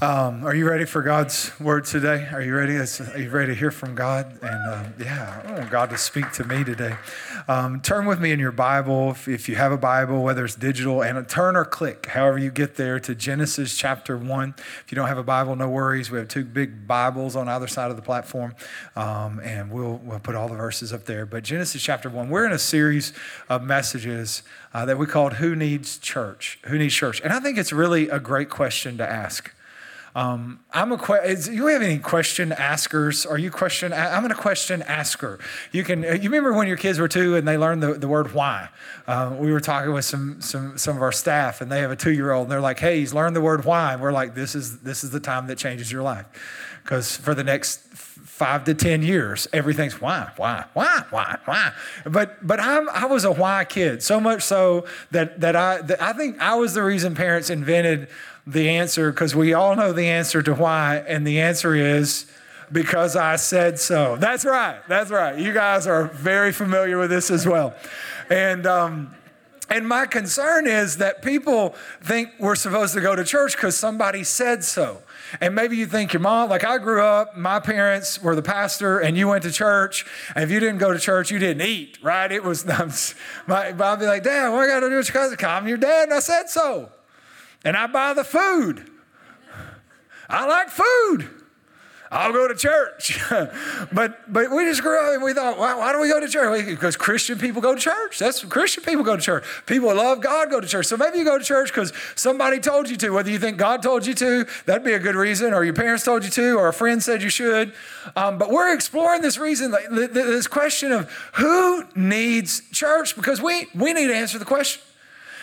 Um, are you ready for God's word today? Are you ready? Are you ready to hear from God? And um, yeah, I want God to speak to me today. Um, turn with me in your Bible, if, if, you have a Bible, whether it's digital, and turn or click, however you get there, to Genesis chapter 1. If you don't have a Bible, no worries. We have two big Bibles on either side of the platform, um, and we'll, we'll put all the verses up there. But Genesis chapter 1, we're in a series of messages uh, that we called Who Needs Church? Who Needs Church? And I think it's really a great question to ask. Um, I'm a you have any question askers? Are you question? I'm a question asker. You can. You remember when your kids were two and they learned the, the word why? Uh, we were talking with some some some of our staff and they have a two year old and they're like, "Hey, he's learned the word why." And we're like, "This is this is the time that changes your life," because for the next five to ten years, everything's why, why, why, why, why. But but I'm, I was a why kid, so much so that that I that I think I was the reason parents invented the answer because we all know the answer to why, and the answer is because I said so. That's right. That's right. You guys are very familiar with this as well. And, um, and my concern is that people think we're supposed to go to church because somebody said so. And maybe you think your mom, like I grew up, my parents were the pastor, and you went to church. And if you didn't go to church, you didn't eat, right? It was, I'd be like, Dad, what I got to do with your cousin? I'm your dad, and I said so and I buy the food. I like food. I'll go to church. but but we just grew up and we thought, why, why do we go to church? Because Christian people go to church. That's Christian people go to church. People love God go to church. So maybe you go to church because somebody told you to. Whether you think God told you to, that'd be a good reason, or your parents told you to, or a friend said you should. Um, but we're exploring this reason, this question of who needs church because we we need to answer the question.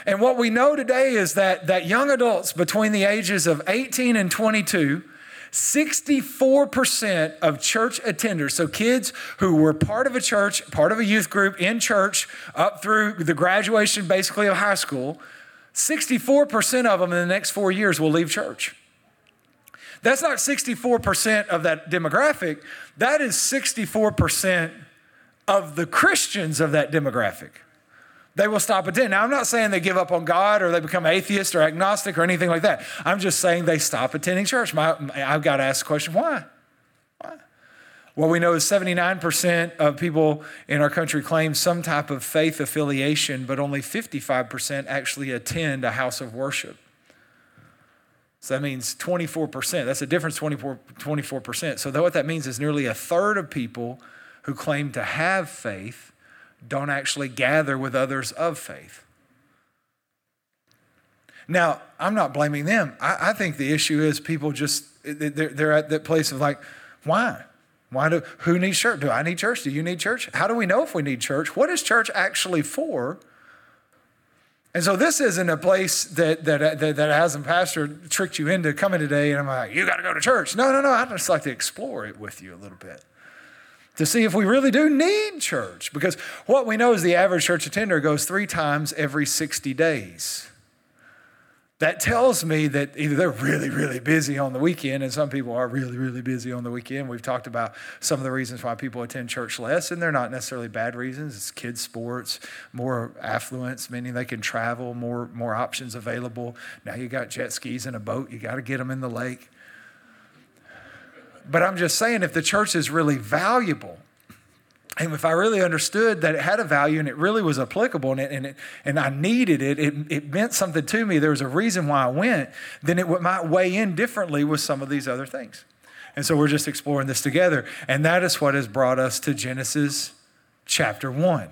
And what we know today is that, that young adults between the ages of 18 and 22, 64% of church attenders, so kids who were part of a church, part of a youth group in church up through the graduation basically of high school, 64% of them in the next four years will leave church. That's not 64% of that demographic, that is 64% of the Christians of that demographic they will stop attending. Now, I'm not saying they give up on God or they become atheist or agnostic or anything like that. I'm just saying they stop attending church. My, I've got to ask the question why? Why? What we know is 79% of people in our country claim some type of faith affiliation, but only 55% actually attend a house of worship. So that means 24%. That's a difference, 24, 24%. So what that means is nearly a third of people who claim to have faith don't actually gather with others of faith. Now, I'm not blaming them. I, I think the issue is people just, they're, they're at that place of like, why? Why do, who needs church? Do I need church? Do you need church? How do we know if we need church? What is church actually for? And so this isn't a place that, that, that, that as pastor tricked you into coming today and I'm like, you got to go to church. No, no, no. I just like to explore it with you a little bit to see if we really do need church. Because what we know is the average church attender goes three times every 60 days. That tells me that either they're really, really busy on the weekend, and some people are really, really busy on the weekend. We've talked about some of the reasons why people attend church less, and they're not necessarily bad reasons. It's kids' sports, more affluence, meaning they can travel, more, more options available. Now you got jet skis and a boat, you got to get them in the lake. But I'm just saying, if the church is really valuable, and if I really understood that it had a value and it really was applicable and, it, and, it, and I needed it, it, it meant something to me, there was a reason why I went, then it might weigh in differently with some of these other things. And so we're just exploring this together. And that is what has brought us to Genesis chapter 1.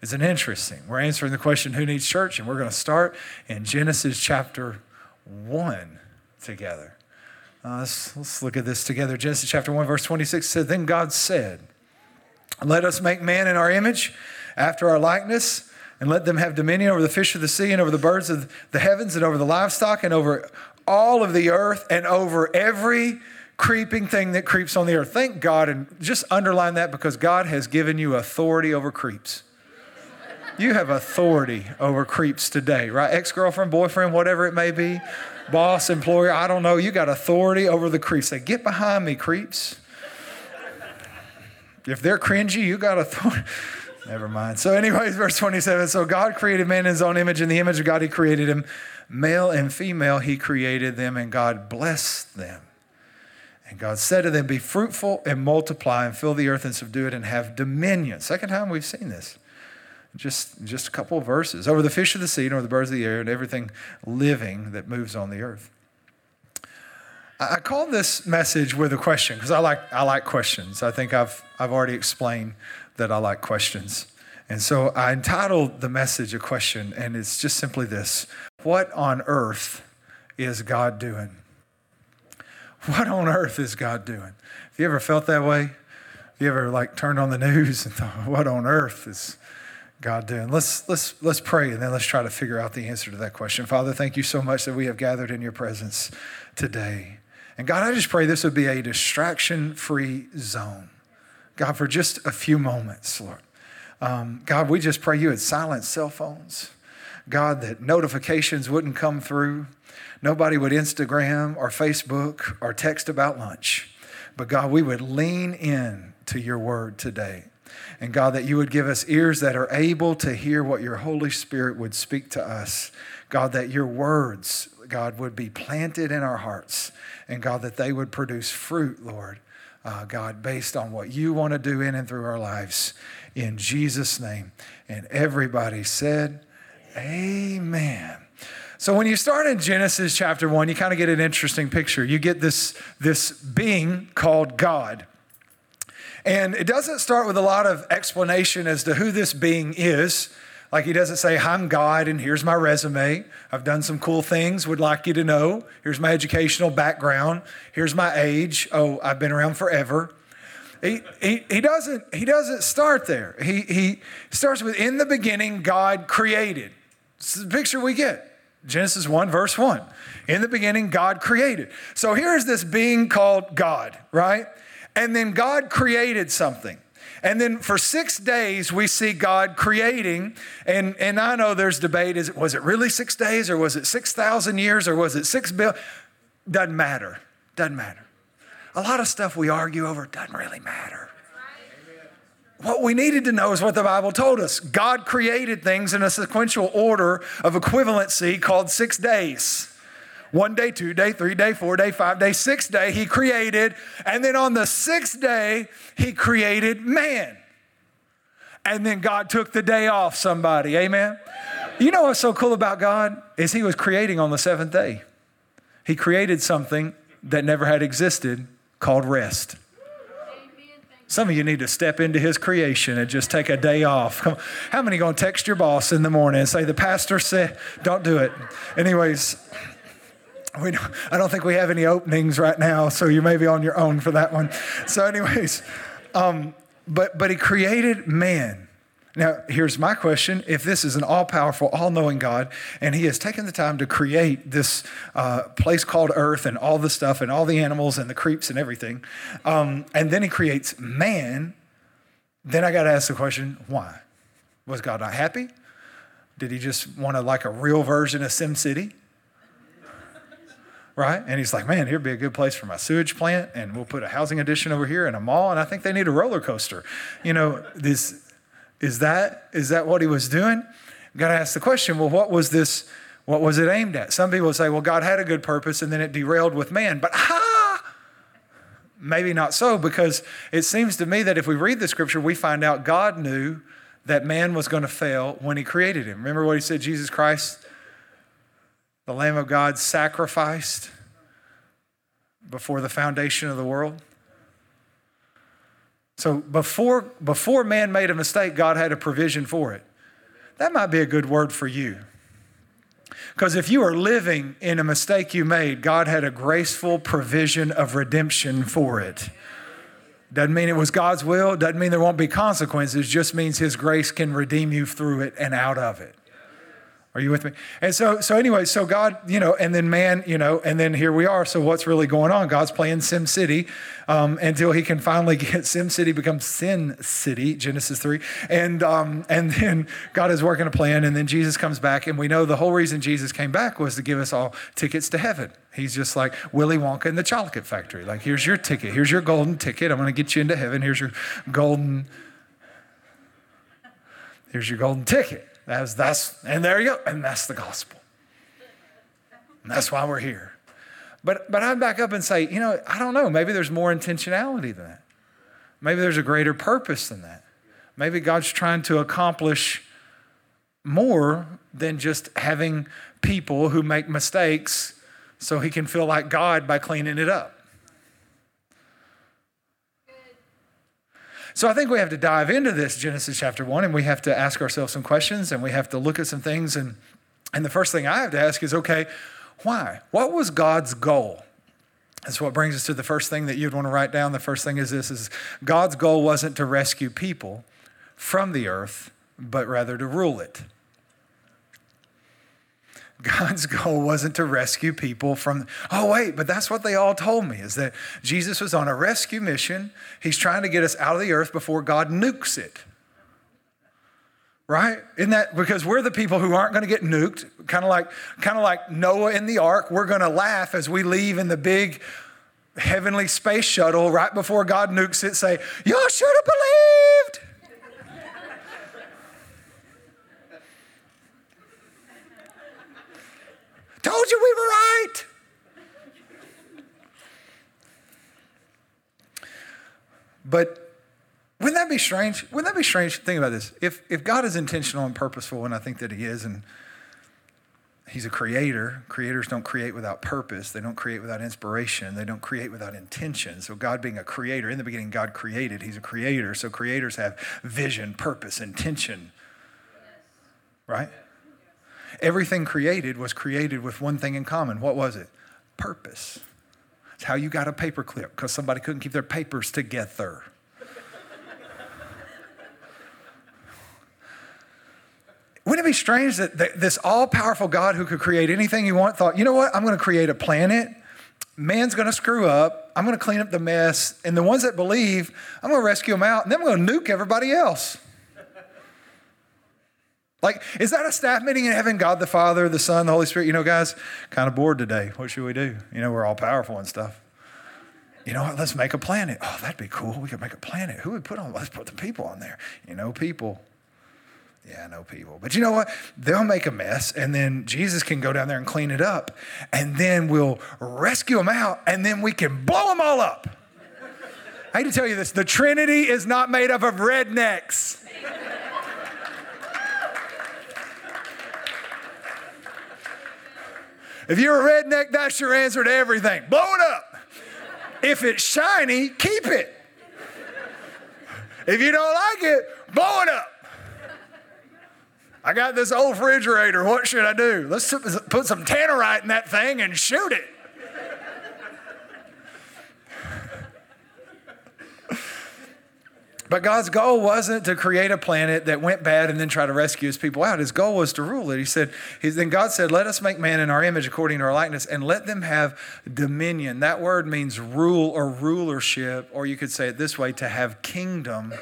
It's an interesting? We're answering the question, who needs church? And we're going to start in Genesis chapter 1 together. Uh, let's, let's look at this together. Genesis chapter 1, verse 26 said, Then God said, Let us make man in our image, after our likeness, and let them have dominion over the fish of the sea, and over the birds of the heavens, and over the livestock, and over all of the earth, and over every creeping thing that creeps on the earth. Thank God, and just underline that because God has given you authority over creeps. You have authority over creeps today, right? Ex girlfriend, boyfriend, whatever it may be boss, employer, I don't know. You got authority over the creeps. Say, get behind me, creeps. If they're cringy, you got authority. Never mind. So, anyways, verse 27. So, God created man in his own image. In the image of God, he created him. Male and female, he created them, and God blessed them. And God said to them, Be fruitful and multiply and fill the earth and subdue it and have dominion. Second time we've seen this. Just, just a couple of verses. Over the fish of the sea and over the birds of the air and everything living that moves on the earth. I call this message with a question because I like, I like questions. I think I've, I've already explained that I like questions. And so I entitled the message a question, and it's just simply this What on earth is God doing? What on earth is God doing? Have you ever felt that way? Have you ever like turned on the news and thought, what on earth is God doing? Let's let's let's pray and then let's try to figure out the answer to that question. Father, thank you so much that we have gathered in your presence today. And God, I just pray this would be a distraction free zone. God, for just a few moments, Lord. Um, God, we just pray you would silence cell phones. God, that notifications wouldn't come through. Nobody would Instagram or Facebook or text about lunch. But God, we would lean in to your word today. And God, that you would give us ears that are able to hear what your Holy Spirit would speak to us. God, that your words, God, would be planted in our hearts and God, that they would produce fruit, Lord, uh, God, based on what you want to do in and through our lives. In Jesus' name. And everybody said, Amen. So when you start in Genesis chapter 1, you kind of get an interesting picture. You get this, this being called God. And it doesn't start with a lot of explanation as to who this being is. Like he doesn't say, I'm God and here's my resume. I've done some cool things, would like you to know. Here's my educational background. Here's my age. Oh, I've been around forever. He, he, he, doesn't, he doesn't start there. He, he starts with, In the beginning, God created. This is the picture we get. Genesis 1, verse 1. In the beginning, God created. So here's this being called God, right? And then God created something. And then for six days, we see God creating. And, and I know there's debate is was it really six days or was it 6,000 years or was it six billion? Doesn't matter. Doesn't matter. A lot of stuff we argue over doesn't really matter. What we needed to know is what the Bible told us. God created things in a sequential order of equivalency called six days. One day, two day, three day, four day, five day, six day, he created. And then on the sixth day, he created man. And then God took the day off, somebody. Amen. You know what's so cool about God? Is he was creating on the seventh day. He created something that never had existed called rest. Some of you need to step into his creation and just take a day off. How many going to text your boss in the morning and say, The pastor said, don't do it? Anyways, we don't, I don't think we have any openings right now, so you may be on your own for that one. So, anyways, um, but but he created man. Now, here's my question: If this is an all-powerful, all-knowing God, and He has taken the time to create this uh, place called Earth and all the stuff and all the animals and the creeps and everything, um, and then He creates man, then I got to ask the question: Why? Was God not happy? Did He just want to like a real version of SimCity? Right? And he's like, man, here'd be a good place for my sewage plant, and we'll put a housing addition over here and a mall, and I think they need a roller coaster. You know, this is that is that what he was doing? Got to ask the question. Well, what was this? What was it aimed at? Some people say, well, God had a good purpose, and then it derailed with man. But ha, maybe not so, because it seems to me that if we read the scripture, we find out God knew that man was going to fail when he created him. Remember what he said, Jesus Christ the Lamb of God sacrificed before the foundation of the world. So before, before man made a mistake, God had a provision for it. That might be a good word for you. Because if you are living in a mistake you made, God had a graceful provision of redemption for it. Doesn't mean it was God's will, doesn't mean there won't be consequences, just means His grace can redeem you through it and out of it. Are you with me? And so, so anyway, so God, you know, and then man, you know, and then here we are. So what's really going on? God's playing Sim City um, until he can finally get Sim City become Sin City, Genesis three, and um, and then God is working a plan, and then Jesus comes back, and we know the whole reason Jesus came back was to give us all tickets to heaven. He's just like Willy Wonka in the chocolate factory. Like, here's your ticket. Here's your golden ticket. I'm going to get you into heaven. Here's your golden. Here's your golden ticket. That's, that's, and there you go. And that's the gospel. And that's why we're here. But, but I'd back up and say, you know, I don't know. Maybe there's more intentionality than that. Maybe there's a greater purpose than that. Maybe God's trying to accomplish more than just having people who make mistakes so he can feel like God by cleaning it up. So I think we have to dive into this Genesis chapter 1 and we have to ask ourselves some questions and we have to look at some things and and the first thing I have to ask is okay, why? What was God's goal? That's what brings us to the first thing that you'd want to write down. The first thing is this is God's goal wasn't to rescue people from the earth, but rather to rule it. God's goal wasn't to rescue people from, oh, wait, but that's what they all told me is that Jesus was on a rescue mission. He's trying to get us out of the earth before God nukes it. Right? Isn't that because we're the people who aren't going to get nuked, kind of like kind of like Noah in the ark. We're going to laugh as we leave in the big heavenly space shuttle right before God nukes it, say, Y'all should have believed. Told you we were right. But wouldn't that be strange? Wouldn't that be strange? Think about this. If, if God is intentional and purposeful, and I think that He is, and He's a creator. Creators don't create without purpose. They don't create without inspiration. They don't create without intention. So, God being a creator, in the beginning, God created. He's a creator. So, creators have vision, purpose, intention. Right? Everything created was created with one thing in common. What was it? Purpose. It's how you got a paperclip because somebody couldn't keep their papers together. Wouldn't it be strange that this all powerful God who could create anything you want thought, you know what? I'm going to create a planet. Man's going to screw up. I'm going to clean up the mess. And the ones that believe, I'm going to rescue them out. And then I'm going to nuke everybody else. Like, is that a staff meeting in heaven? God the Father, the Son, the Holy Spirit? You know, guys, kind of bored today. What should we do? You know, we're all powerful and stuff. You know what? Let's make a planet. Oh, that'd be cool. We could make a planet. Who would put on? Let's put the people on there. You know, people. Yeah, I know people. But you know what? They'll make a mess, and then Jesus can go down there and clean it up, and then we'll rescue them out, and then we can blow them all up. I hate to tell you this the Trinity is not made up of rednecks. If you're a redneck, that's your answer to everything. Blow it up. If it's shiny, keep it. If you don't like it, blow it up. I got this old refrigerator. What should I do? Let's put some tannerite in that thing and shoot it. But God's goal wasn't to create a planet that went bad and then try to rescue his people out. His goal was to rule it. He said, then God said, Let us make man in our image according to our likeness and let them have dominion. That word means rule or rulership, or you could say it this way to have kingdom,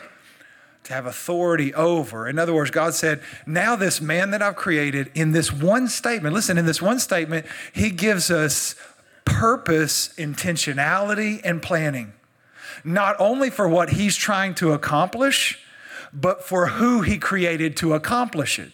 to have authority over. In other words, God said, Now this man that I've created, in this one statement, listen, in this one statement, he gives us purpose, intentionality, and planning not only for what he's trying to accomplish, but for who he created to accomplish it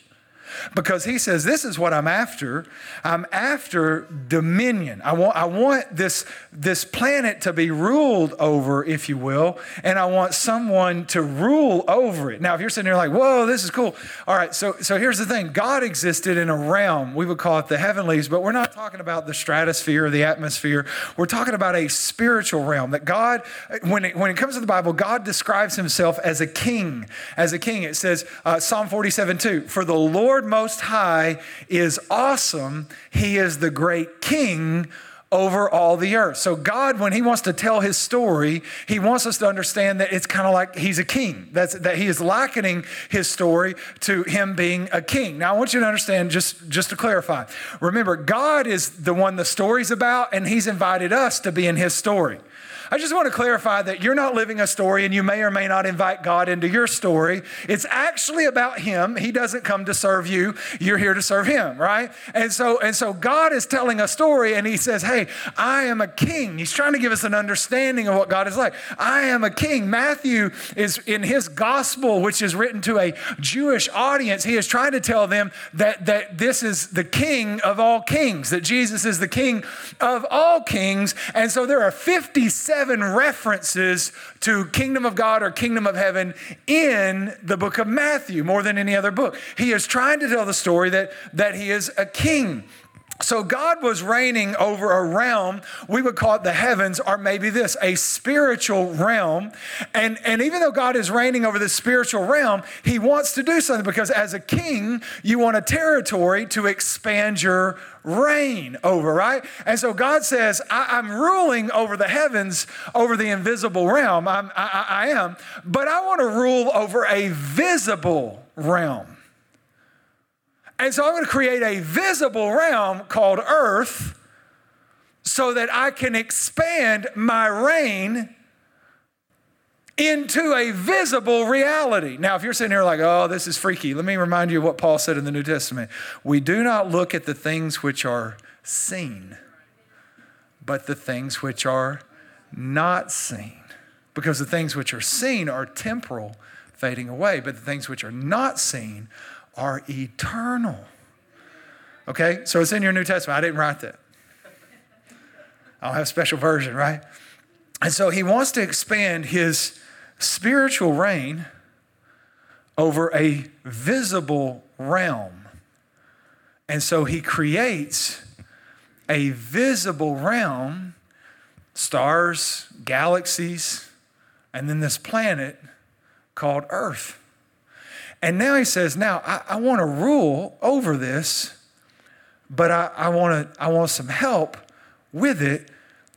because he says, This is what I'm after. I'm after dominion. I want, I want this, this planet to be ruled over, if you will, and I want someone to rule over it. Now, if you're sitting there like, Whoa, this is cool. All right, so, so here's the thing God existed in a realm, we would call it the heavenlies, but we're not talking about the stratosphere or the atmosphere. We're talking about a spiritual realm that God, when it, when it comes to the Bible, God describes himself as a king. As a king, it says, uh, Psalm 47 2, For the Lord most High is awesome. He is the great king over all the earth. So, God, when He wants to tell His story, He wants us to understand that it's kind of like He's a king. That's, that He is likening His story to Him being a king. Now, I want you to understand, just, just to clarify, remember, God is the one the story's about, and He's invited us to be in His story. I just want to clarify that you're not living a story and you may or may not invite God into your story. It's actually about him. He doesn't come to serve you. You're here to serve him, right? And so and so God is telling a story and he says, "Hey, I am a king. He's trying to give us an understanding of what God is like. I am a king. Matthew is in his gospel, which is written to a Jewish audience, he is trying to tell them that, that this is the king of all kings, that Jesus is the king of all kings. And so there are 57 references to kingdom of God or kingdom of heaven in the book of Matthew, more than any other book. He is trying to tell the story that, that he is a king. So God was reigning over a realm, we would call it the heavens, or maybe this, a spiritual realm. And, and even though God is reigning over the spiritual realm, he wants to do something because as a king, you want a territory to expand your reign over, right? And so God says, I, am ruling over the heavens, over the invisible realm. I'm, I, I am, but I want to rule over a visible realm. And so I'm going to create a visible realm called earth so that I can expand my reign into a visible reality. Now, if you're sitting here like, oh, this is freaky, let me remind you of what Paul said in the New Testament. We do not look at the things which are seen, but the things which are not seen. Because the things which are seen are temporal, fading away, but the things which are not seen are eternal. Okay, so it's in your New Testament. I didn't write that. I don't have a special version, right? And so he wants to expand his spiritual reign over a visible realm. And so he creates a visible realm, stars, galaxies, and then this planet called Earth. And now he says, Now I, I want to rule over this, but I, I, wanna, I want some help with it.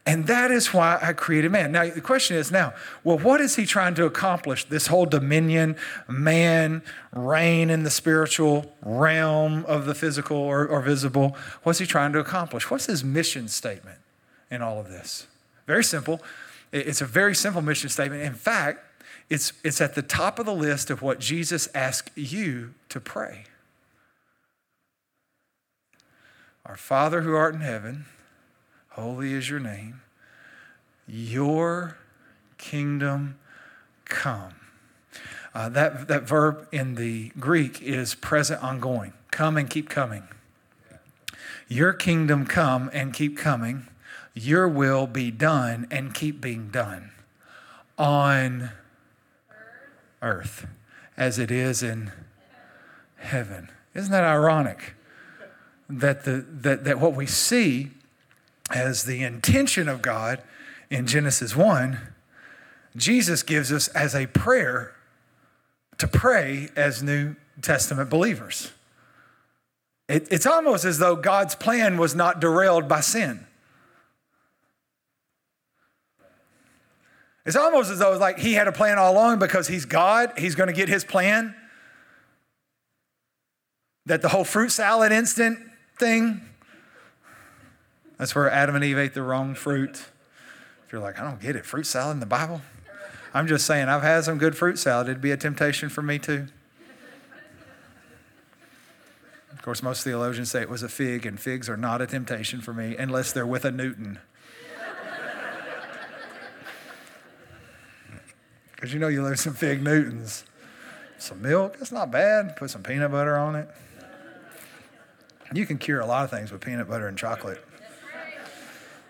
And that is why I created man. Now, the question is now, well, what is he trying to accomplish? This whole dominion, man, reign in the spiritual realm of the physical or, or visible. What's he trying to accomplish? What's his mission statement in all of this? Very simple. It's a very simple mission statement. In fact, it's, it's at the top of the list of what Jesus asked you to pray. Our Father who art in heaven, holy is your name. Your kingdom come. Uh, that, that verb in the Greek is present ongoing. Come and keep coming. Your kingdom come and keep coming. Your will be done and keep being done on earth as it is in heaven. Isn't that ironic? That, the, that, that what we see as the intention of God in Genesis 1, Jesus gives us as a prayer to pray as New Testament believers. It, it's almost as though God's plan was not derailed by sin. It's almost as though it's like he had a plan all along because he's God, he's going to get his plan. That the whole fruit salad instant thing, that's where Adam and Eve ate the wrong fruit. If you're like, I don't get it, fruit salad in the Bible? I'm just saying, I've had some good fruit salad. It'd be a temptation for me too. Of course, most theologians say it was a fig, and figs are not a temptation for me unless they're with a Newton. Because you know you lose some fig Newtons. Some milk, that's not bad. Put some peanut butter on it. You can cure a lot of things with peanut butter and chocolate.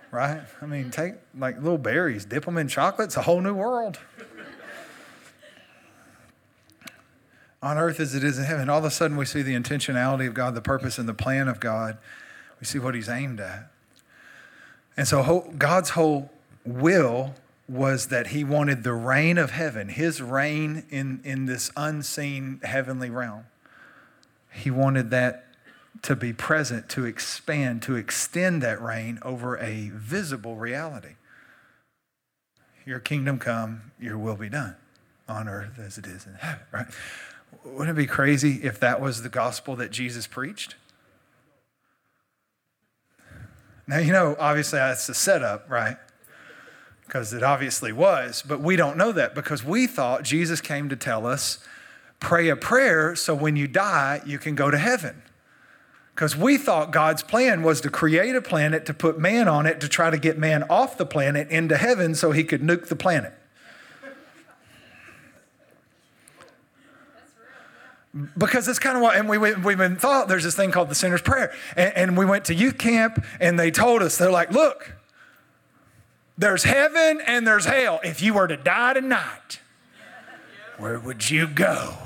Right? I mean, take like little berries, dip them in chocolate, it's a whole new world. on earth as it is in heaven. All of a sudden, we see the intentionality of God, the purpose and the plan of God. We see what He's aimed at. And so, God's whole will was that he wanted the reign of heaven, his reign in, in this unseen heavenly realm. He wanted that to be present, to expand, to extend that reign over a visible reality. Your kingdom come, your will be done on earth as it is in heaven, right? Wouldn't it be crazy if that was the gospel that Jesus preached? Now, you know, obviously that's the setup, right? Because it obviously was, but we don't know that because we thought Jesus came to tell us pray a prayer so when you die, you can go to heaven. Because we thought God's plan was to create a planet, to put man on it, to try to get man off the planet into heaven so he could nuke the planet. because it's kind of what, and we, we've been thought there's this thing called the sinner's prayer. And, and we went to youth camp and they told us, they're like, look, there's heaven and there's hell. If you were to die tonight, where would you go?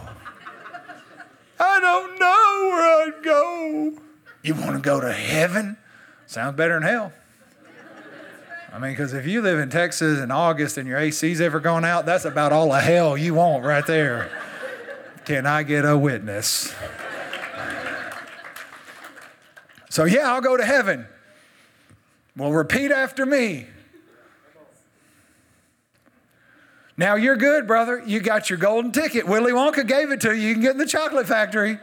I don't know where I'd go. You want to go to heaven? Sounds better than hell. I mean, because if you live in Texas in August and your AC's ever gone out, that's about all the hell you want right there. Can I get a witness? So, yeah, I'll go to heaven. Well, repeat after me. Now you're good, brother. You got your golden ticket. Willy Wonka gave it to you. You can get in the chocolate factory.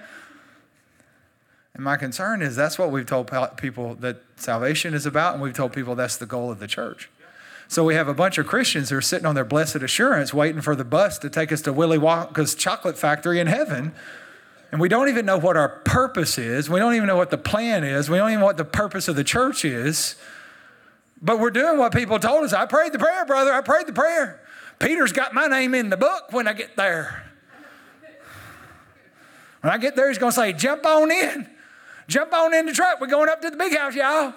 And my concern is that's what we've told people that salvation is about, and we've told people that's the goal of the church. So we have a bunch of Christians who are sitting on their blessed assurance waiting for the bus to take us to Willy Wonka's chocolate factory in heaven. And we don't even know what our purpose is. We don't even know what the plan is. We don't even know what the purpose of the church is. But we're doing what people told us. I prayed the prayer, brother. I prayed the prayer. Peter's got my name in the book when I get there. When I get there, he's going to say, Jump on in. Jump on in the truck. We're going up to the big house, y'all.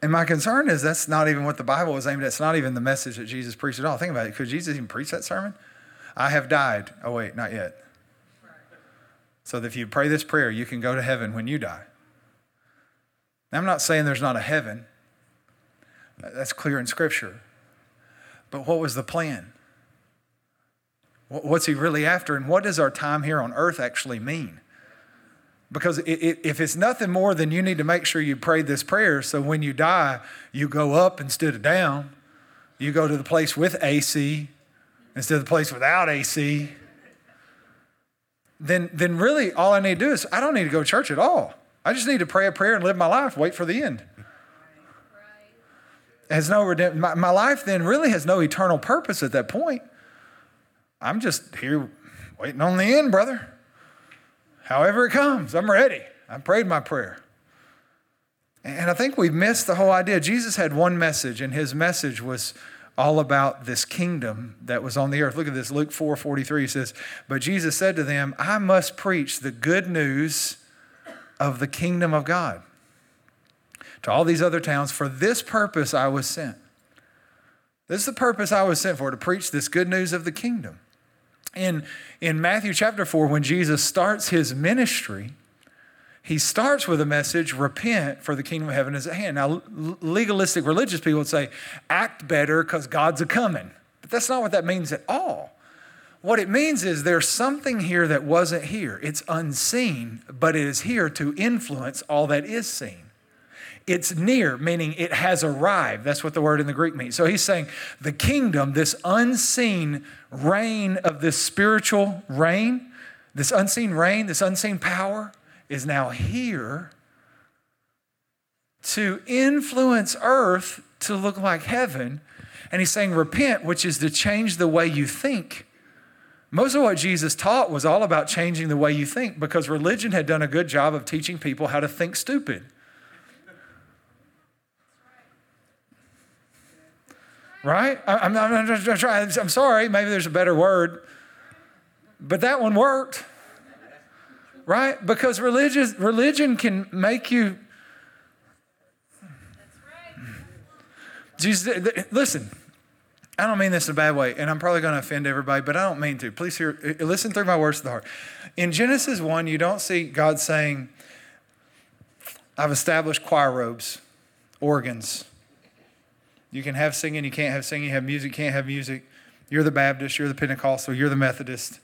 And my concern is that's not even what the Bible was aimed at. It's not even the message that Jesus preached at all. Think about it. Could Jesus even preach that sermon? I have died. Oh, wait, not yet. So that if you pray this prayer, you can go to heaven when you die. Now, I'm not saying there's not a heaven. That's clear in Scripture. But what was the plan? What's he really after? And what does our time here on earth actually mean? Because if it's nothing more than you need to make sure you pray this prayer so when you die, you go up instead of down. You go to the place with AC instead of the place without AC. Then, then really all I need to do is I don't need to go to church at all. I just need to pray a prayer and live my life, wait for the end. Has no redemption. My, my life then really has no eternal purpose at that point. I'm just here waiting on the end, brother. However it comes, I'm ready. I prayed my prayer. And I think we've missed the whole idea. Jesus had one message, and his message was all about this kingdom that was on the earth. Look at this, Luke 4 43 says, But Jesus said to them, I must preach the good news of the kingdom of God to all these other towns. For this purpose I was sent. This is the purpose I was sent for, to preach this good news of the kingdom. In, in Matthew chapter 4, when Jesus starts his ministry, he starts with a message repent, for the kingdom of heaven is at hand. Now, legalistic religious people would say, act better because God's a coming. But that's not what that means at all. What it means is there's something here that wasn't here. It's unseen, but it is here to influence all that is seen. It's near, meaning it has arrived. That's what the word in the Greek means. So he's saying the kingdom, this unseen reign of this spiritual reign, this unseen reign, this unseen power is now here to influence earth to look like heaven. And he's saying, repent, which is to change the way you think. Most of what Jesus taught was all about changing the way you think because religion had done a good job of teaching people how to think stupid. Right? I'm, I'm, I'm, I'm sorry, maybe there's a better word, but that one worked. Right? Because religious, religion can make you. Jesus, listen, I don't mean this in a bad way, and I'm probably going to offend everybody, but I don't mean to. Please hear, uh, uh, listen through my words to the heart. In Genesis 1, you don't see God saying, I've established choir robes, organs, you can have singing, you can't have singing, you have music, can't have music. You're the Baptist, you're the Pentecostal, you're the Methodist.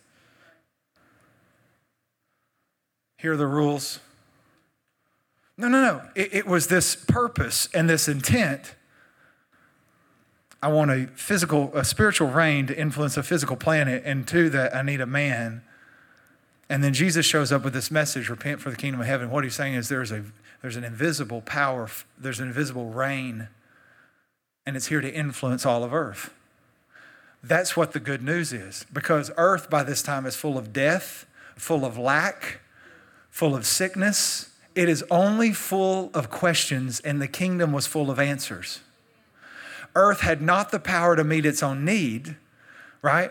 Here are the rules. No, no, no. It, it was this purpose and this intent. I want a physical, a spiritual reign to influence a physical planet, and to that, I need a man. And then Jesus shows up with this message repent for the kingdom of heaven. What he's saying is there's, a, there's an invisible power, there's an invisible reign and it's here to influence all of earth. That's what the good news is. Because earth by this time is full of death, full of lack, full of sickness. It is only full of questions, and the kingdom was full of answers. Earth had not the power to meet its own need, right?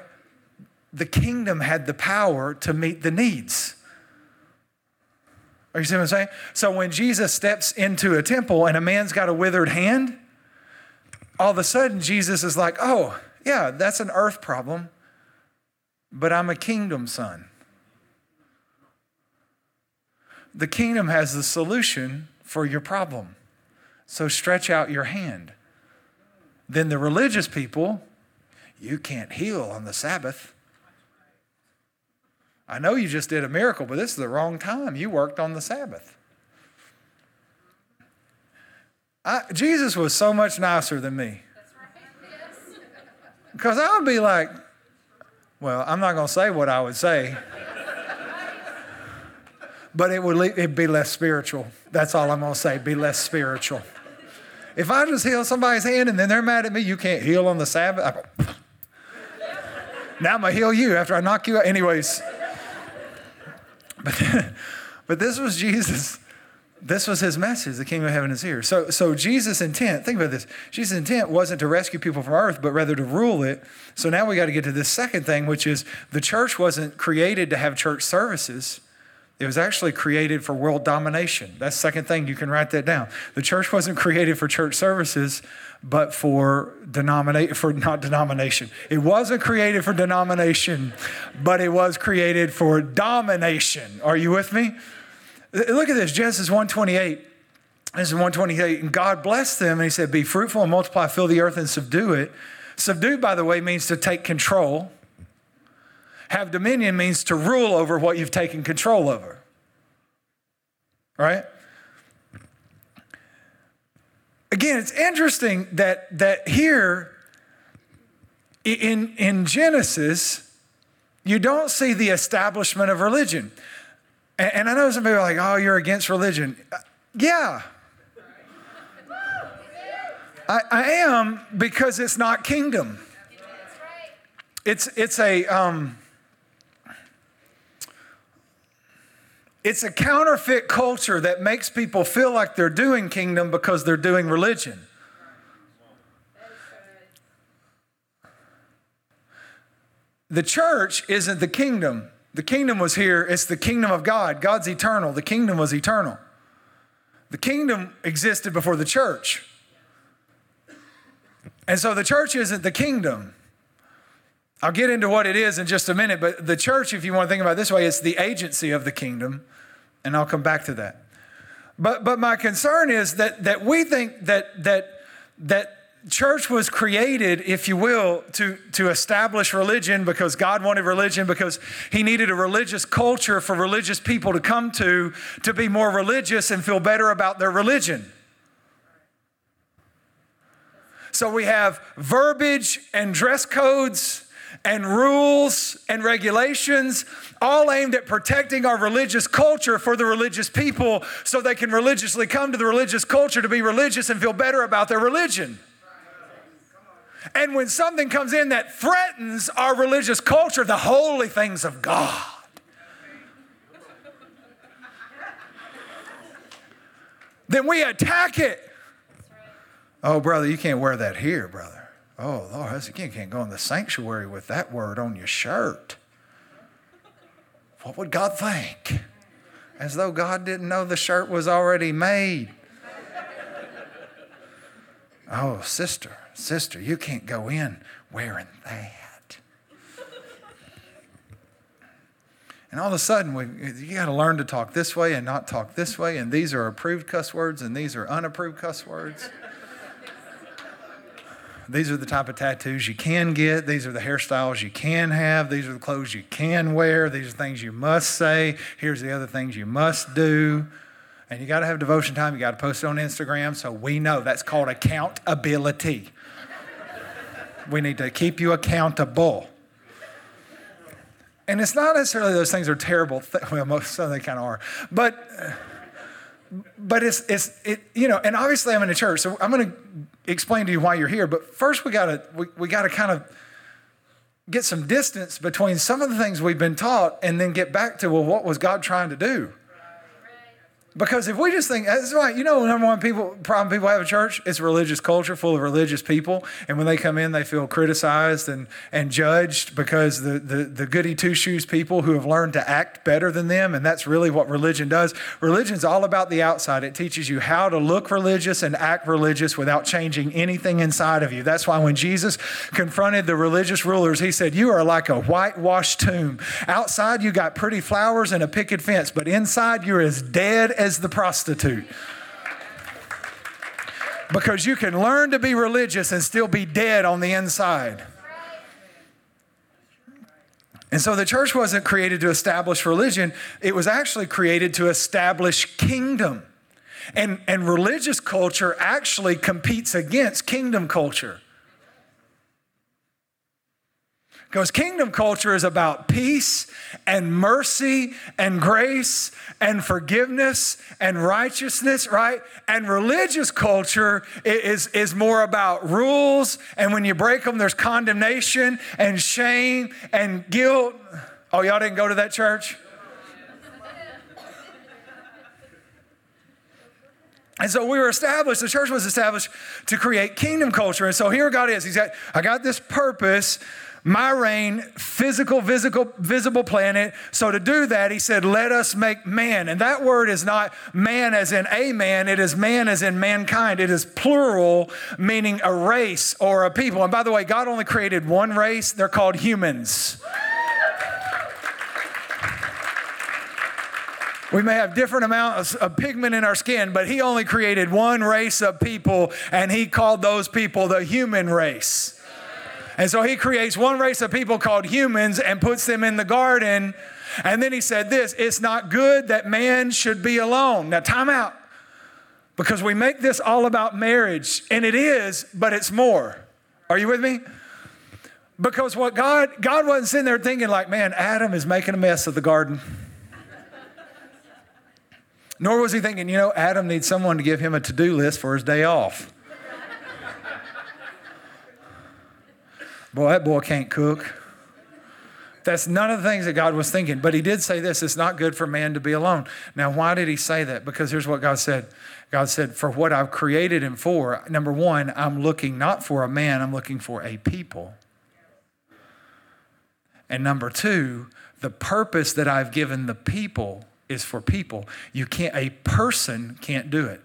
The kingdom had the power to meet the needs. Are you seeing what I'm saying? So when Jesus steps into a temple and a man's got a withered hand, all of a sudden Jesus is like, oh, yeah, that's an earth problem, but I'm a kingdom son. The kingdom has the solution for your problem. So stretch out your hand. Then the religious people, you can't heal on the Sabbath. I know you just did a miracle, but this is the wrong time. You worked on the Sabbath. I, Jesus was so much nicer than me. Because I would be like, well, I'm not going to say what I would say, but it would it'd be less spiritual. That's all I'm going to say, be less spiritual. If I just heal somebody's hand and then they're mad at me, you can't heal on the Sabbath. now I'm going to heal you after I knock you out. Anyways, but, but this was Jesus. This was his message the kingdom of heaven is here. So so jesus intent think about this. Jesus intent wasn't to rescue people from earth but rather to rule it. So now we got to get to this second thing which is the church wasn't created to have church services it was actually created for world domination that's the second thing you can write that down the church wasn't created for church services but for denominate for not denomination it wasn't created for denomination but it was created for domination are you with me Look at this, Genesis 128. This is 128. And God blessed them, and He said, Be fruitful and multiply, fill the earth and subdue it. Subdue, by the way, means to take control. Have dominion means to rule over what you've taken control over. Right? Again, it's interesting that, that here in, in Genesis, you don't see the establishment of religion. And, and I know some people are like, oh, you're against religion. Uh, yeah. I, I am because it's not kingdom. It's, it's a. Um, it's a counterfeit culture that makes people feel like they're doing kingdom because they're doing religion. The church isn't the kingdom. The kingdom was here. It's the kingdom of God. God's eternal. The kingdom was eternal. The kingdom existed before the church. And so the church isn't the kingdom. I'll get into what it is in just a minute, but the church, if you want to think about it this way, it's the agency of the kingdom. And I'll come back to that. But, but my concern is that, that we think that, that, that church was created, if you will, to, to establish religion because God wanted religion, because He needed a religious culture for religious people to come to, to be more religious and feel better about their religion. So we have verbiage and dress codes and rules and regulations, all aimed at protecting our religious culture for the religious people so they can religiously come to the religious culture to be religious and feel better about their religion. And when something comes in that threatens our religious culture, the holy things of God, then we attack it. Oh, brother, you can't wear that here, brother. Oh, Lord, you can't go in the sanctuary with that word on your shirt. What would God think? As though God didn't know the shirt was already made. Oh, sister, sister, you can't go in wearing that. And all of a sudden, we, you got to learn to talk this way and not talk this way. And these are approved cuss words and these are unapproved cuss words. These are the type of tattoos you can get. These are the hairstyles you can have. These are the clothes you can wear. These are things you must say. Here's the other things you must do. And you got to have devotion time. You got to post it on Instagram so we know that's called accountability. We need to keep you accountable. And it's not necessarily those things are terrible. Th- well, most of them kind of are, but but it's it's it you know. And obviously, I'm in a church, so I'm going to explain to you why you're here. But first, we got to we, we got to kind of get some distance between some of the things we've been taught and then get back to, well, what was God trying to do? Because if we just think that's right, you know, number one people problem people have in church, it's religious culture full of religious people, and when they come in, they feel criticized and and judged because the the, the goody two shoes people who have learned to act better than them, and that's really what religion does. Religion's all about the outside. It teaches you how to look religious and act religious without changing anything inside of you. That's why when Jesus confronted the religious rulers, he said, "You are like a whitewashed tomb. Outside you got pretty flowers and a picket fence, but inside you're as dead." As the prostitute. Because you can learn to be religious and still be dead on the inside. And so the church wasn't created to establish religion, it was actually created to establish kingdom. And, and religious culture actually competes against kingdom culture. Because kingdom culture is about peace and mercy and grace and forgiveness and righteousness, right? And religious culture is, is more about rules. And when you break them, there's condemnation and shame and guilt. Oh, y'all didn't go to that church? And so we were established, the church was established to create kingdom culture. And so here God is. He's got, I got this purpose my reign, physical, visible, visible planet. So to do that, he said, let us make man. And that word is not man as in a man, it is man as in mankind. It is plural, meaning a race or a people. And by the way, God only created one race, they're called humans. We may have different amounts of pigment in our skin, but he only created one race of people, and he called those people the human race. And so he creates one race of people called humans and puts them in the garden. And then he said this it's not good that man should be alone. Now, time out. Because we make this all about marriage, and it is, but it's more. Are you with me? Because what God, God wasn't sitting there thinking, like, man, Adam is making a mess of the garden. Nor was he thinking, you know, Adam needs someone to give him a to do list for his day off. Boy, that boy can't cook. That's none of the things that God was thinking. But he did say this it's not good for man to be alone. Now, why did he say that? Because here's what God said God said, For what I've created him for, number one, I'm looking not for a man, I'm looking for a people. And number two, the purpose that I've given the people is for people. You can't, a person can't do it.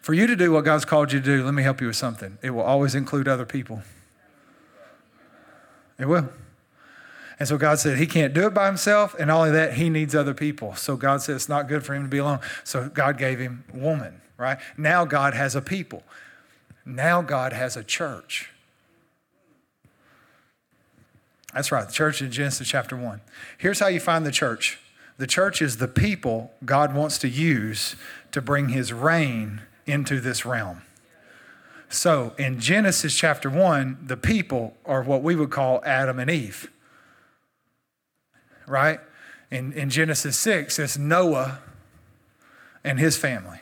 For you to do what God's called you to do, let me help you with something. It will always include other people. It will. And so God said he can't do it by himself, and all of that, he needs other people. So God said it's not good for him to be alone. So God gave him woman, right? Now God has a people. Now God has a church. That's right, the church in Genesis chapter 1. Here's how you find the church the church is the people God wants to use to bring his reign into this realm. So in Genesis chapter 1, the people are what we would call Adam and Eve. Right? In, in Genesis 6, it's Noah and his family.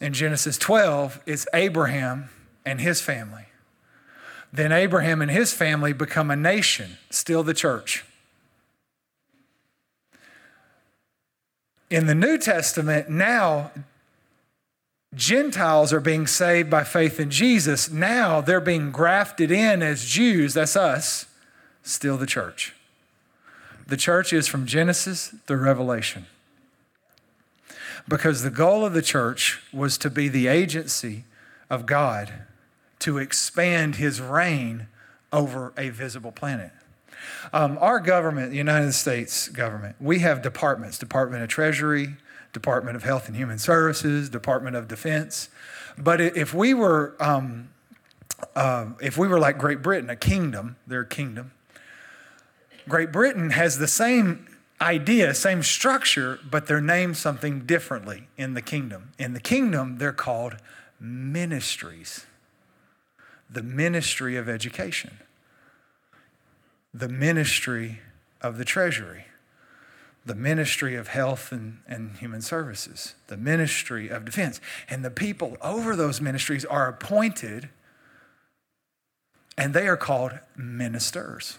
In Genesis 12, it's Abraham and his family. Then Abraham and his family become a nation, still the church. In the New Testament, now Gentiles are being saved by faith in Jesus. Now they're being grafted in as Jews, that's us, still the church. The church is from Genesis to Revelation. Because the goal of the church was to be the agency of God to expand his reign over a visible planet. Um, our government, the United States government, we have departments Department of Treasury, Department of Health and Human Services, Department of Defense. But if we were, um, uh, if we were like Great Britain, a kingdom, they're kingdom. Great Britain has the same idea, same structure, but they're named something differently in the kingdom. In the kingdom, they're called ministries. The ministry of education, the ministry of the treasury the ministry of health and, and human services, the ministry of defense. And the people over those ministries are appointed and they are called ministers.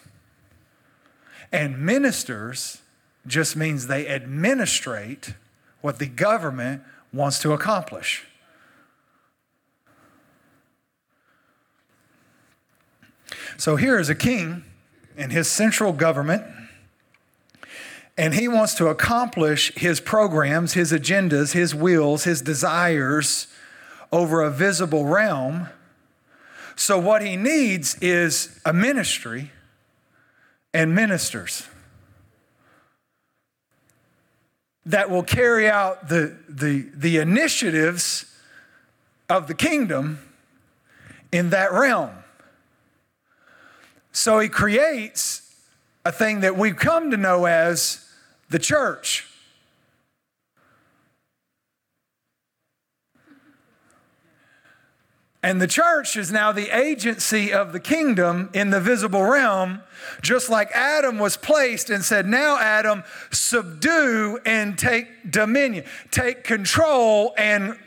And ministers just means they administrate what the government wants to accomplish. So here is a king and his central government, and he wants to accomplish his programs, his agendas, his wills, his desires over a visible realm. So, what he needs is a ministry and ministers that will carry out the, the, the initiatives of the kingdom in that realm. So he creates a thing that we've come to know as the church. And the church is now the agency of the kingdom in the visible realm, just like Adam was placed and said, Now, Adam, subdue and take dominion, take control and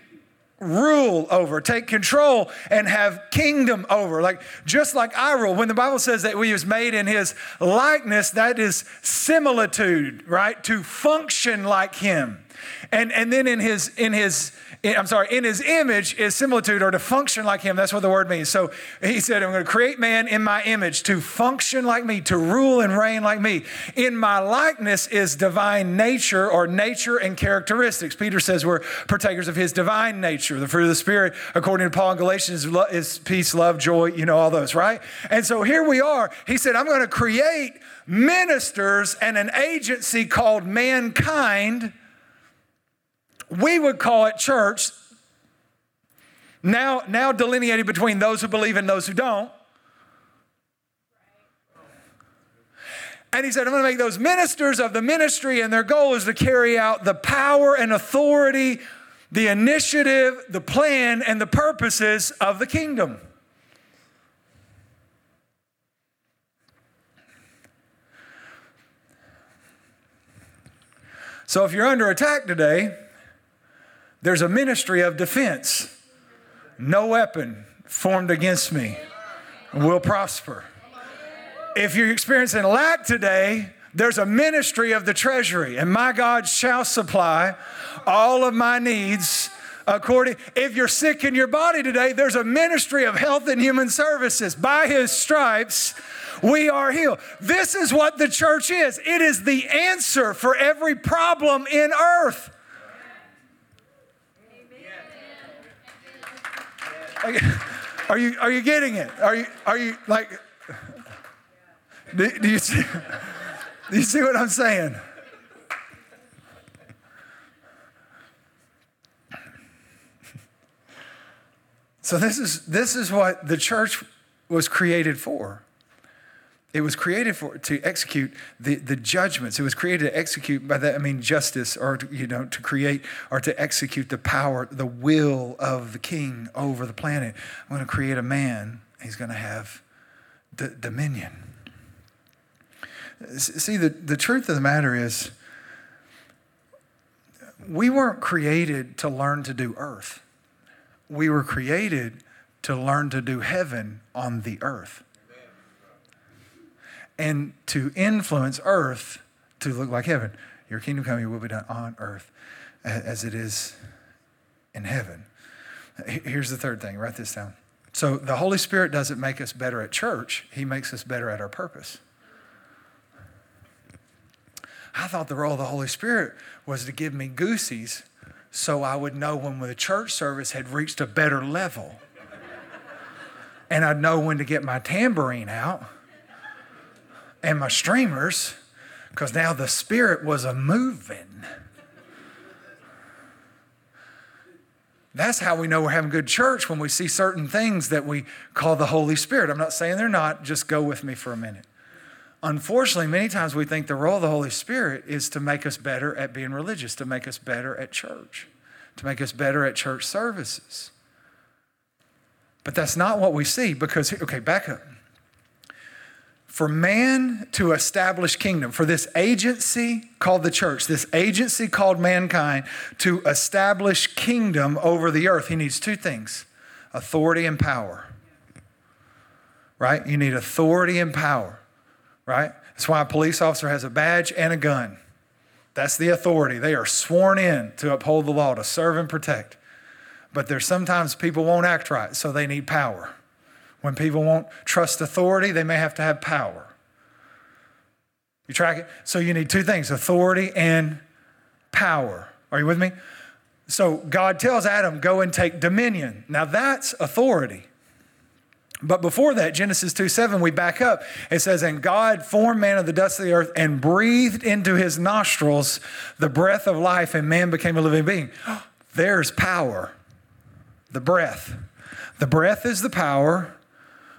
rule over, take control and have kingdom over. Like just like I rule. When the Bible says that we was made in his likeness, that is similitude, right? To function like him. And and then in his in his I'm sorry, in his image is similitude or to function like him. That's what the word means. So he said, I'm going to create man in my image to function like me, to rule and reign like me. In my likeness is divine nature or nature and characteristics. Peter says we're partakers of his divine nature. The fruit of the Spirit, according to Paul in Galatians, is peace, love, joy, you know, all those, right? And so here we are. He said, I'm going to create ministers and an agency called mankind we would call it church, now, now delineated between those who believe and those who don't. And he said, I'm going to make those ministers of the ministry, and their goal is to carry out the power and authority, the initiative, the plan, and the purposes of the kingdom. So if you're under attack today, there's a ministry of defense. No weapon formed against me will prosper. If you're experiencing lack today, there's a ministry of the treasury, and my God shall supply all of my needs according if you're sick in your body today there's a ministry of health and human services by his stripes we are healed this is what the church is it is the answer for every problem in earth Are you, are you getting it? Are you, are you like, do, do, you see, do you see what I'm saying? So this is, this is what the church was created for. It was created for to execute the, the judgments. It was created to execute by that I mean justice, or to, you know to create or to execute the power, the will of the king over the planet. I'm going to create a man. He's going to have d- dominion. See, the, the truth of the matter is, we weren't created to learn to do earth. We were created to learn to do heaven on the earth and to influence earth to look like heaven. Your kingdom come, your will be done on earth as it is in heaven. Here's the third thing write this down. So the Holy Spirit doesn't make us better at church, He makes us better at our purpose. I thought the role of the Holy Spirit was to give me goosies so I would know when the church service had reached a better level. and I'd know when to get my tambourine out and my streamers because now the Spirit was a moving. That's how we know we're having good church when we see certain things that we call the Holy Spirit. I'm not saying they're not, just go with me for a minute. Unfortunately, many times we think the role of the Holy Spirit is to make us better at being religious, to make us better at church, to make us better at church services. But that's not what we see because, okay, back up for man to establish kingdom, for this agency called the church, this agency called mankind to establish kingdom over the earth, he needs two things authority and power. right? You need authority and power, right? That's why a police officer has a badge and a gun. That's the authority. They are sworn in to uphold the law, to serve and protect. But there's sometimes people won't act right, so they need power. When people won't trust authority, they may have to have power. You track it? So you need two things authority and power. Are you with me? So God tells Adam, go and take dominion. Now that's authority. But before that, Genesis 2 7, we back up. It says, And God formed man of the dust of the earth and breathed into his nostrils the breath of life, and man became a living being. There's power. The breath. The breath is the power,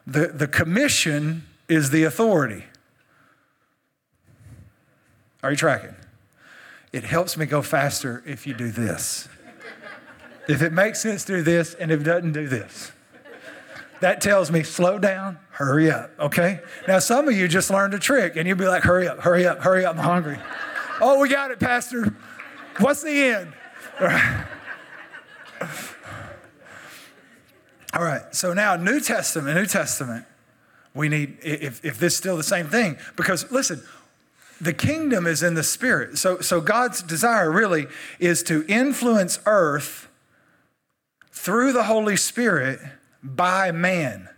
the, the commission is the authority. Are you tracking? It helps me go faster if you do this. if it makes sense, do this, and if it doesn't, do this. That tells me slow down, hurry up, okay? Now, some of you just learned a trick and you'll be like, hurry up, hurry up, hurry up, I'm hungry. oh, we got it, Pastor. What's the end? All right. So now New Testament, New Testament, we need, if, if this is still the same thing, because listen, the kingdom is in the spirit. So, so God's desire really is to influence earth through the Holy Spirit by man.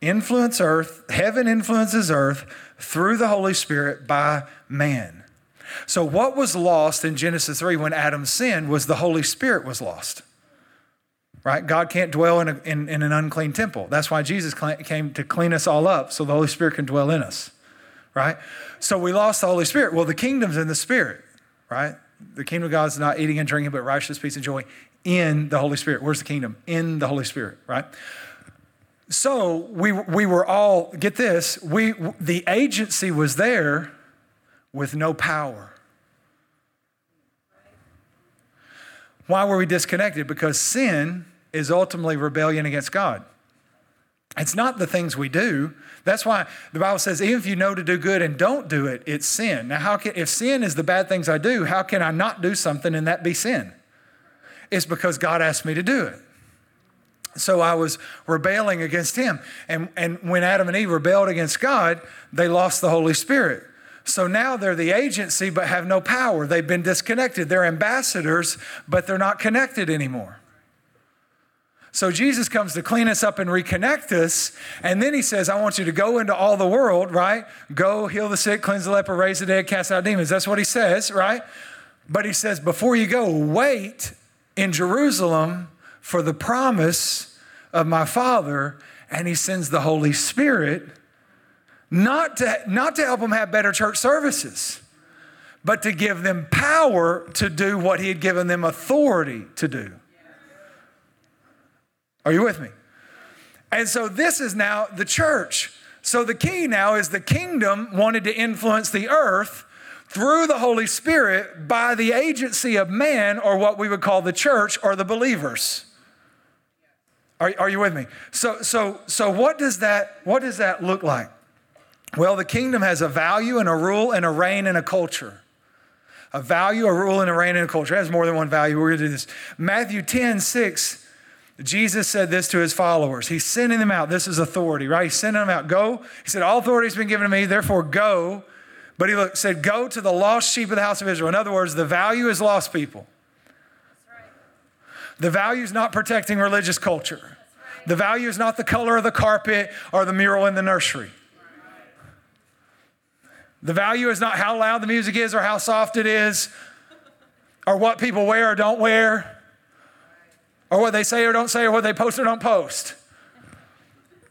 Influence earth, heaven influences earth through the Holy Spirit by man. So, what was lost in Genesis 3 when Adam sinned was the Holy Spirit was lost. Right? God can't dwell in, a, in, in an unclean temple. That's why Jesus came to clean us all up so the Holy Spirit can dwell in us. Right? So, we lost the Holy Spirit. Well, the kingdom's in the Spirit. Right? The kingdom of God is not eating and drinking, but righteousness, peace, and joy in the Holy Spirit. Where's the kingdom? In the Holy Spirit, right? So we, we were all, get this, we, the agency was there with no power. Why were we disconnected? Because sin is ultimately rebellion against God. It's not the things we do. That's why the Bible says, even if you know to do good and don't do it, it's sin. Now, how can, if sin is the bad things I do, how can I not do something and that be sin? It's because God asked me to do it. So I was rebelling against him. And, and when Adam and Eve rebelled against God, they lost the Holy Spirit. So now they're the agency but have no power. They've been disconnected. They're ambassadors, but they're not connected anymore. So Jesus comes to clean us up and reconnect us. And then he says, I want you to go into all the world, right? Go heal the sick, cleanse the leper, raise the dead, cast out demons. That's what he says, right? But he says, before you go, wait in Jerusalem for the promise of my Father, and He sends the Holy Spirit not to, not to help them have better church services, but to give them power to do what He had given them authority to do. Are you with me? And so this is now the church. So the key now is the kingdom wanted to influence the earth through the Holy Spirit by the agency of man, or what we would call the church or the believers. Are, are you with me? So, so, so what does that what does that look like? Well, the kingdom has a value and a rule and a reign and a culture. A value, a rule, and a reign and a culture. It has more than one value. We're going to do this. Matthew 10, 6, Jesus said this to his followers. He's sending them out. This is authority, right? He's sending them out. Go. He said, All authority has been given to me, therefore go but he looked, said, Go to the lost sheep of the house of Israel. In other words, the value is lost people. The value is not protecting religious culture. The value is not the color of the carpet or the mural in the nursery. The value is not how loud the music is or how soft it is or what people wear or don't wear or what they say or don't say or what they post or don't post.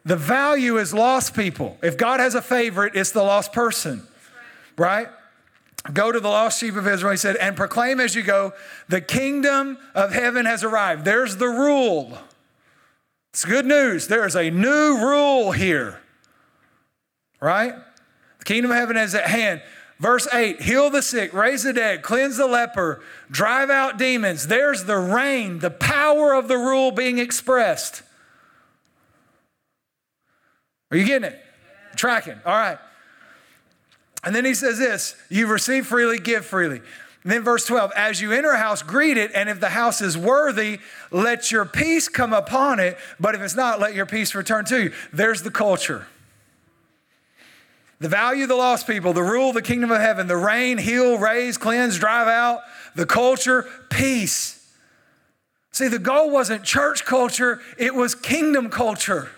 The value is lost people. If God has a favorite, it's the lost person right? Go to the lost sheep of Israel, he said, and proclaim as you go, the kingdom of heaven has arrived. There's the rule. It's good news. There is a new rule here, right? The kingdom of heaven is at hand. Verse 8 heal the sick, raise the dead, cleanse the leper, drive out demons. There's the reign, the power of the rule being expressed. Are you getting it? Tracking. All right. And then he says this you've received freely, give freely. And then verse 12, as you enter a house, greet it, and if the house is worthy, let your peace come upon it, but if it's not, let your peace return to you. There's the culture. The value of the lost people, the rule of the kingdom of heaven, the reign, heal, raise, cleanse, drive out, the culture, peace. See, the goal wasn't church culture, it was kingdom culture.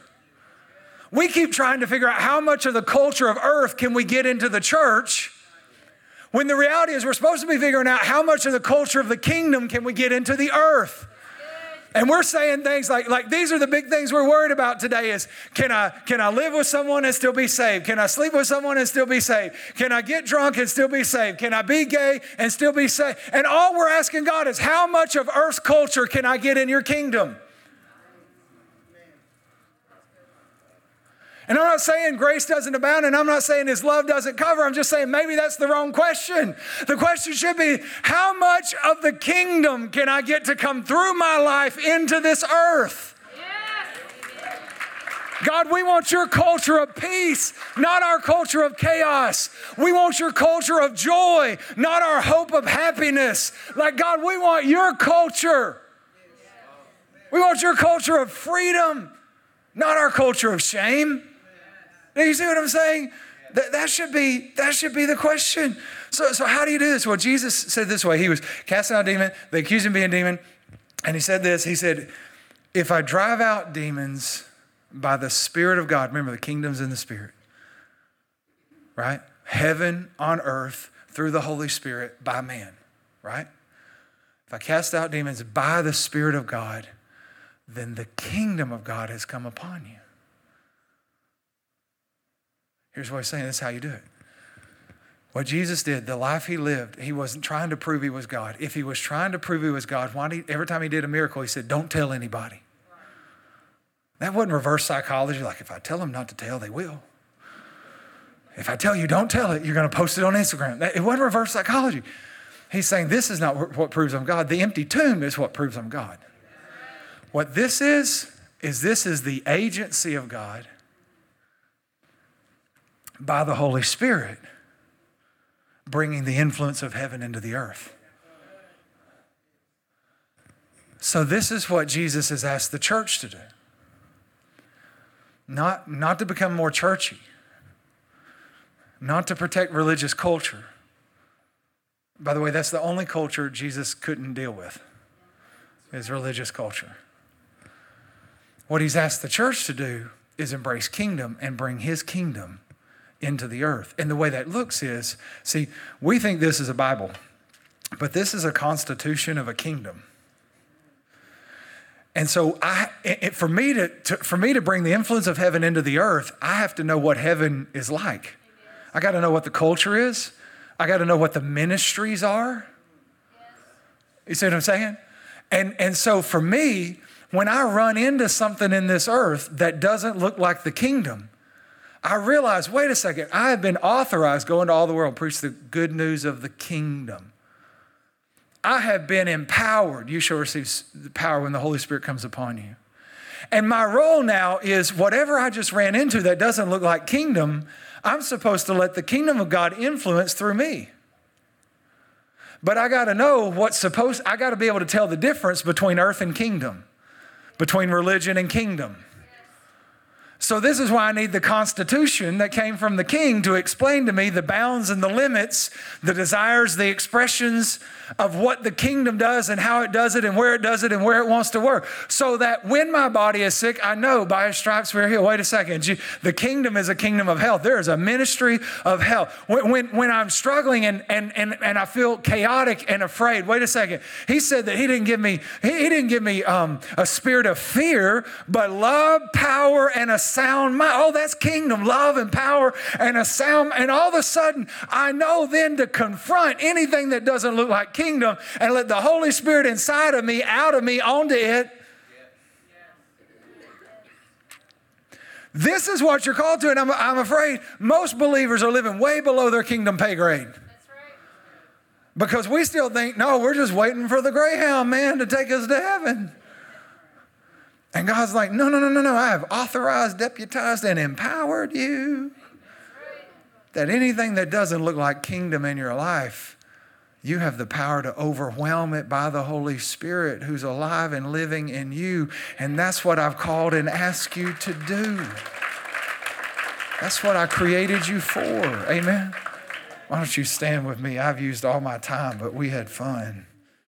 We keep trying to figure out how much of the culture of earth can we get into the church when the reality is, we're supposed to be figuring out how much of the culture of the kingdom can we get into the earth. And we're saying things like, like these are the big things we're worried about today is can I can I live with someone and still be saved? Can I sleep with someone and still be saved? Can I get drunk and still be saved? Can I be gay and still be saved? And all we're asking God is how much of earth's culture can I get in your kingdom? And I'm not saying grace doesn't abound, and I'm not saying his love doesn't cover. I'm just saying maybe that's the wrong question. The question should be how much of the kingdom can I get to come through my life into this earth? God, we want your culture of peace, not our culture of chaos. We want your culture of joy, not our hope of happiness. Like, God, we want your culture. We want your culture of freedom, not our culture of shame. You see what I'm saying? That, that, should be, that should be the question. So, so how do you do this? Well, Jesus said this way. He was casting out a demon. They accused him of being a demon. And he said this. He said, if I drive out demons by the Spirit of God, remember the kingdom's in the Spirit, right? Heaven on earth through the Holy Spirit by man, right? If I cast out demons by the Spirit of God, then the kingdom of God has come upon you. Here's what he's saying this is how you do it. What Jesus did, the life he lived, he wasn't trying to prove he was God. If he was trying to prove he was God, why did he, every time he did a miracle, he said, Don't tell anybody. That wasn't reverse psychology, like if I tell them not to tell, they will. If I tell you don't tell it, you're going to post it on Instagram. It wasn't reverse psychology. He's saying this is not what proves I'm God. The empty tomb is what proves I'm God. What this is, is this is the agency of God by the Holy Spirit, bringing the influence of heaven into the earth. So, this is what Jesus has asked the church to do. Not, not to become more churchy, not to protect religious culture. By the way, that's the only culture Jesus couldn't deal with, is religious culture. What he's asked the church to do is embrace kingdom and bring his kingdom into the earth. And the way that looks is see, we think this is a Bible, but this is a constitution of a kingdom. And so, I, it, for, me to, to, for me to bring the influence of heaven into the earth, I have to know what heaven is like. I got to know what the culture is. I got to know what the ministries are. You see what I'm saying? And, and so, for me, when I run into something in this earth that doesn't look like the kingdom, I realized wait a second, I have been authorized go into all the world, preach the good news of the kingdom. I have been empowered. You shall receive the power when the Holy Spirit comes upon you. And my role now is whatever I just ran into that doesn't look like kingdom, I'm supposed to let the kingdom of God influence through me. But I got to know what's supposed, I got to be able to tell the difference between earth and kingdom, between religion and kingdom. So, this is why I need the Constitution that came from the king to explain to me the bounds and the limits, the desires, the expressions of what the kingdom does and how it does it and where it does it and where it wants to work. So that when my body is sick, I know by his stripes we're healed. Wait a second. The kingdom is a kingdom of health. There is a ministry of health. When, when, when I'm struggling and, and, and, and I feel chaotic and afraid, wait a second. He said that he didn't give me, he, he didn't give me um, a spirit of fear, but love, power, and a sound mind. Oh, that's kingdom, love and power and a sound. And all of a sudden, I know then to confront anything that doesn't look like kingdom and let the Holy Spirit inside of me, out of me, onto it. This is what you're called to, and I'm, I'm afraid most believers are living way below their kingdom pay grade. Because we still think, no, we're just waiting for the Greyhound man to take us to heaven. And God's like, no, no, no, no, no. I have authorized, deputized, and empowered you. That anything that doesn't look like kingdom in your life, you have the power to overwhelm it by the Holy Spirit who's alive and living in you. And that's what I've called and asked you to do. That's what I created you for. Amen. Why don't you stand with me? I've used all my time, but we had fun.